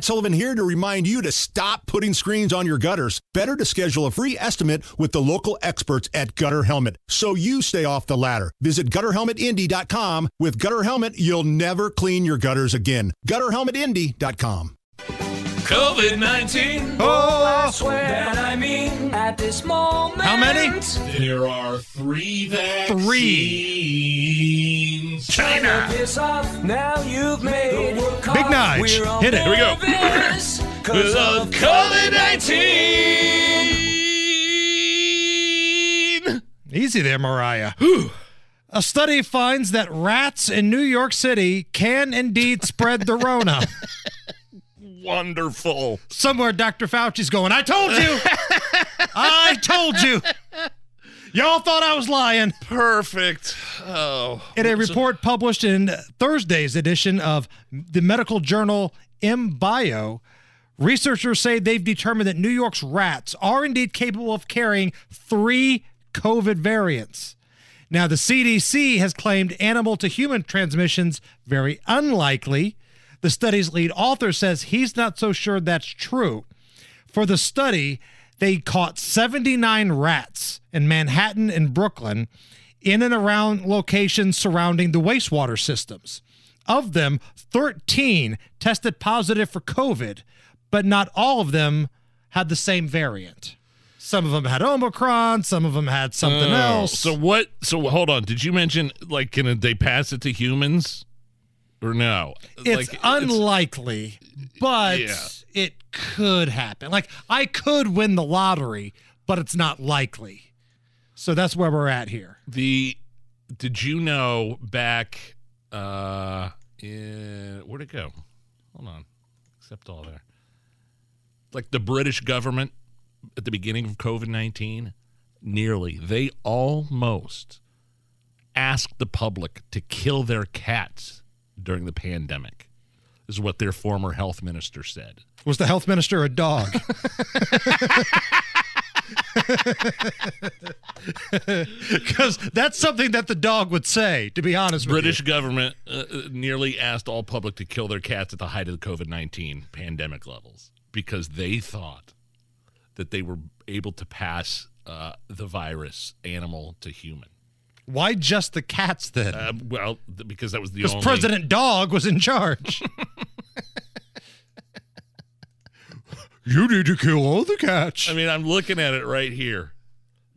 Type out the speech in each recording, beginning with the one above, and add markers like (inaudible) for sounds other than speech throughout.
Matt Sullivan here to remind you to stop putting screens on your gutters. Better to schedule a free estimate with the local experts at Gutter Helmet so you stay off the ladder. Visit gutterhelmetindy.com. With Gutter Helmet, you'll never clean your gutters again. Gutterhelmetindy.com. COVID 19. Oh, I swear that I mean at this moment. How many? There are three vaccines. Three. China. Piss off, now you've made the world Big Nige. Hit it. Here we go. Because of of COVID 19. Easy there, Mariah. (gasps) A study finds that rats in New York City can indeed spread the Rona. (laughs) Wonderful. Somewhere Dr. Fauci's going, I told you. (laughs) I told you. Y'all thought I was lying. Perfect. Oh. In a report published in Thursday's edition of the medical journal MBio, researchers say they've determined that New York's rats are indeed capable of carrying three COVID variants. Now, the CDC has claimed animal to human transmissions very unlikely. The study's lead author says he's not so sure that's true. For the study, they caught 79 rats in Manhattan and Brooklyn in and around locations surrounding the wastewater systems. Of them, 13 tested positive for COVID, but not all of them had the same variant. Some of them had Omicron, some of them had something Oh, else. So what? So hold on. Did you mention like can they pass it to humans or no? it's like, unlikely, but Yeah. it could happen. Like I could win the lottery, but it's not likely. So that's where we're at here. the. Did you know back? uh in Where'd it go? Hold on. Except all there. Like the British government at the beginning of COVID nineteen, nearly they almost asked the public to kill their cats during the pandemic. Is what their former health minister said. Was the health minister a dog? (laughs) Because that's something that the dog would say, to be honest with British you. government uh, uh, nearly asked all public to kill their cats at the height of the COVID 19 pandemic levels because they thought that they were able to pass uh, the virus animal to human. Why just the cats then? Uh, well, th- because that was the Because only. President Dog was in charge. (laughs) you need to kill all the cats. I mean, I'm looking at it right here.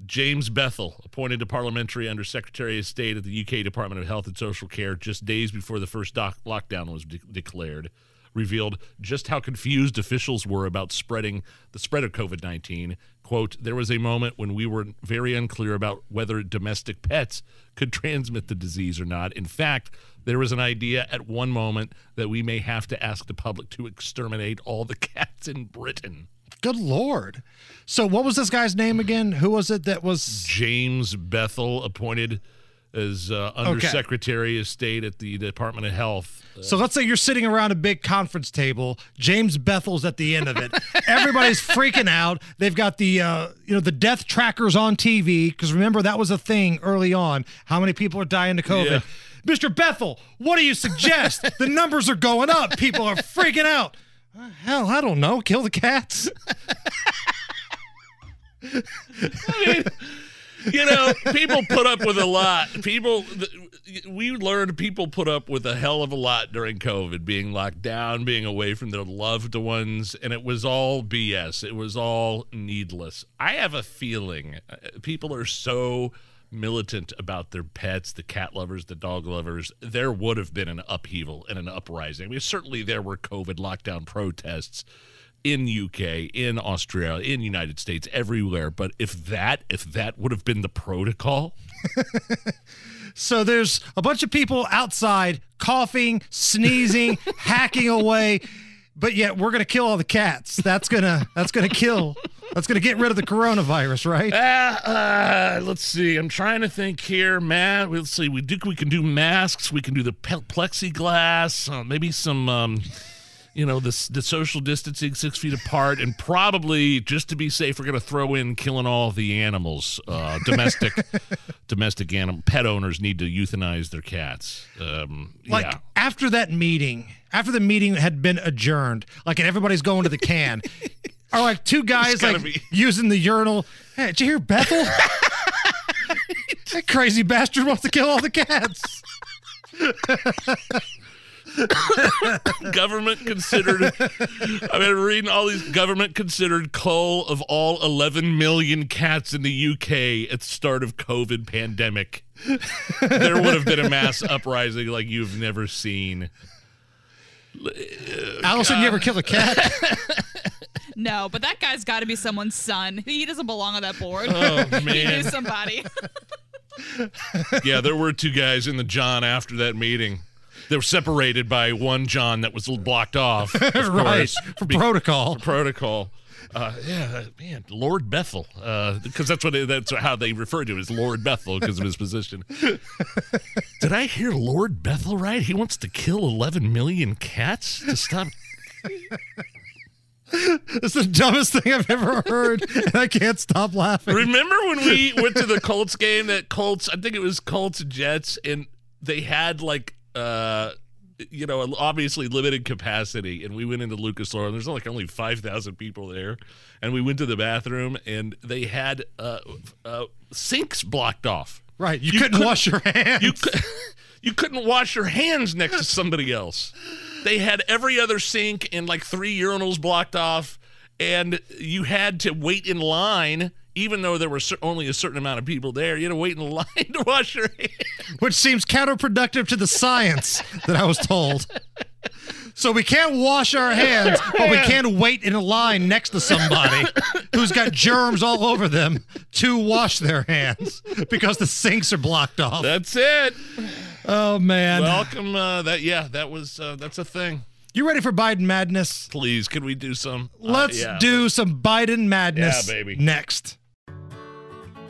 James Bethell, appointed to parliamentary under Secretary of State at the UK Department of Health and Social Care just days before the first doc- lockdown was de- declared, revealed just how confused officials were about spreading the spread of COVID 19. Quote, there was a moment when we were very unclear about whether domestic pets could transmit the disease or not. In fact, there was an idea at one moment that we may have to ask the public to exterminate all the (laughs) cats in Britain. Good Lord. So, what was this guy's name again? Who was it that was. James Bethell appointed as uh, Undersecretary of State at the Department of Health. So let's say you're sitting around a big conference table. James Bethell's at the end of it. (laughs) Everybody's freaking out. They've got the uh, you know the death trackers on TV because remember that was a thing early on. How many people are dying to COVID? Yeah. Mr. Bethell, what do you suggest? (laughs) the numbers are going up. People are freaking out. Uh, hell, I don't know. Kill the cats. (laughs) You know, people put up with a lot. People, we learned people put up with a hell of a lot during COVID, being locked down, being away from their loved ones, and it was all BS. It was all needless. I have a feeling uh, people are so militant about their pets, the cat lovers, the dog lovers. There would have been an upheaval and an uprising. I mean, certainly there were COVID lockdown protests in UK, in Australia, in United States, everywhere. But if that if that would have been the protocol, (laughs) So there's a bunch of people outside coughing, sneezing, (laughs) hacking away, but yet we're gonna kill all the cats. That's gonna that's gonna kill. That's gonna get rid of the coronavirus, right? uh, uh, let's see. I'm trying to think here, Matt. Let's see. We do we can do masks. We can do the plexiglass. Uh, maybe some. Um, you know, the the social distancing, six feet apart, and probably just to be safe, we're going to throw in killing all the animals. Uh, domestic, (laughs) domestic animal pet owners need to euthanize their cats. Um, Like yeah. after that meeting, after the meeting had been adjourned, like and everybody's going to the can, (laughs) are like two guys like be- (laughs) using the urinal. Hey, did you hear Bethell? that crazy bastard wants to kill all the cats. (laughs) government considered. I mean, reading all these government considered cull of all 11 million cats in the UK at the start of COVID pandemic. there would have been a mass uprising like you've never seen. Uh, Allison, you ever kill a cat? (laughs) No, but that guy's got to be someone's son. He doesn't belong on that board. Oh (laughs) man, he knew somebody. yeah, there were two guys in the John after that meeting. They were separated by one John that was blocked off. Of (laughs) right. course, For be- protocol. protocol. Uh, yeah, man, Lord Bethell, because that's what it, that's how they refer to him as Lord Bethell because of his position. (laughs) Did I hear Lord Bethell right? He wants to kill 11 million cats to stop. (laughs) It's the dumbest thing I've ever heard, and I can't stop laughing. Remember when we went to the Colts game? That Colts, I think it was Colts Jets, and they had like, uh, you know, obviously limited capacity, and we went into Lucas Oil, and there's like only five thousand people there, and we went to the bathroom, and they had uh, uh, sinks blocked off. Right, you, You couldn't, couldn't- wash your (laughs) hands. You (laughs) you couldn't wash your hands next to somebody else. They had every other sink and like three urinals blocked off, and you had to wait in line. Even though there were only a certain amount of people there, you had to wait in (laughs) line to wash your hands. which seems counterproductive to the science that I was told. So we can't wash our hands, but we can't wait in a line next to somebody who's got germs all over them to wash their hands because the sinks are blocked off. That's it. Oh man. Welcome. Uh, that yeah, that was uh, that's a thing. you ready for Biden madness? Please, can we do some? uh, Let's yeah. do some Biden madness Yeah, baby. next.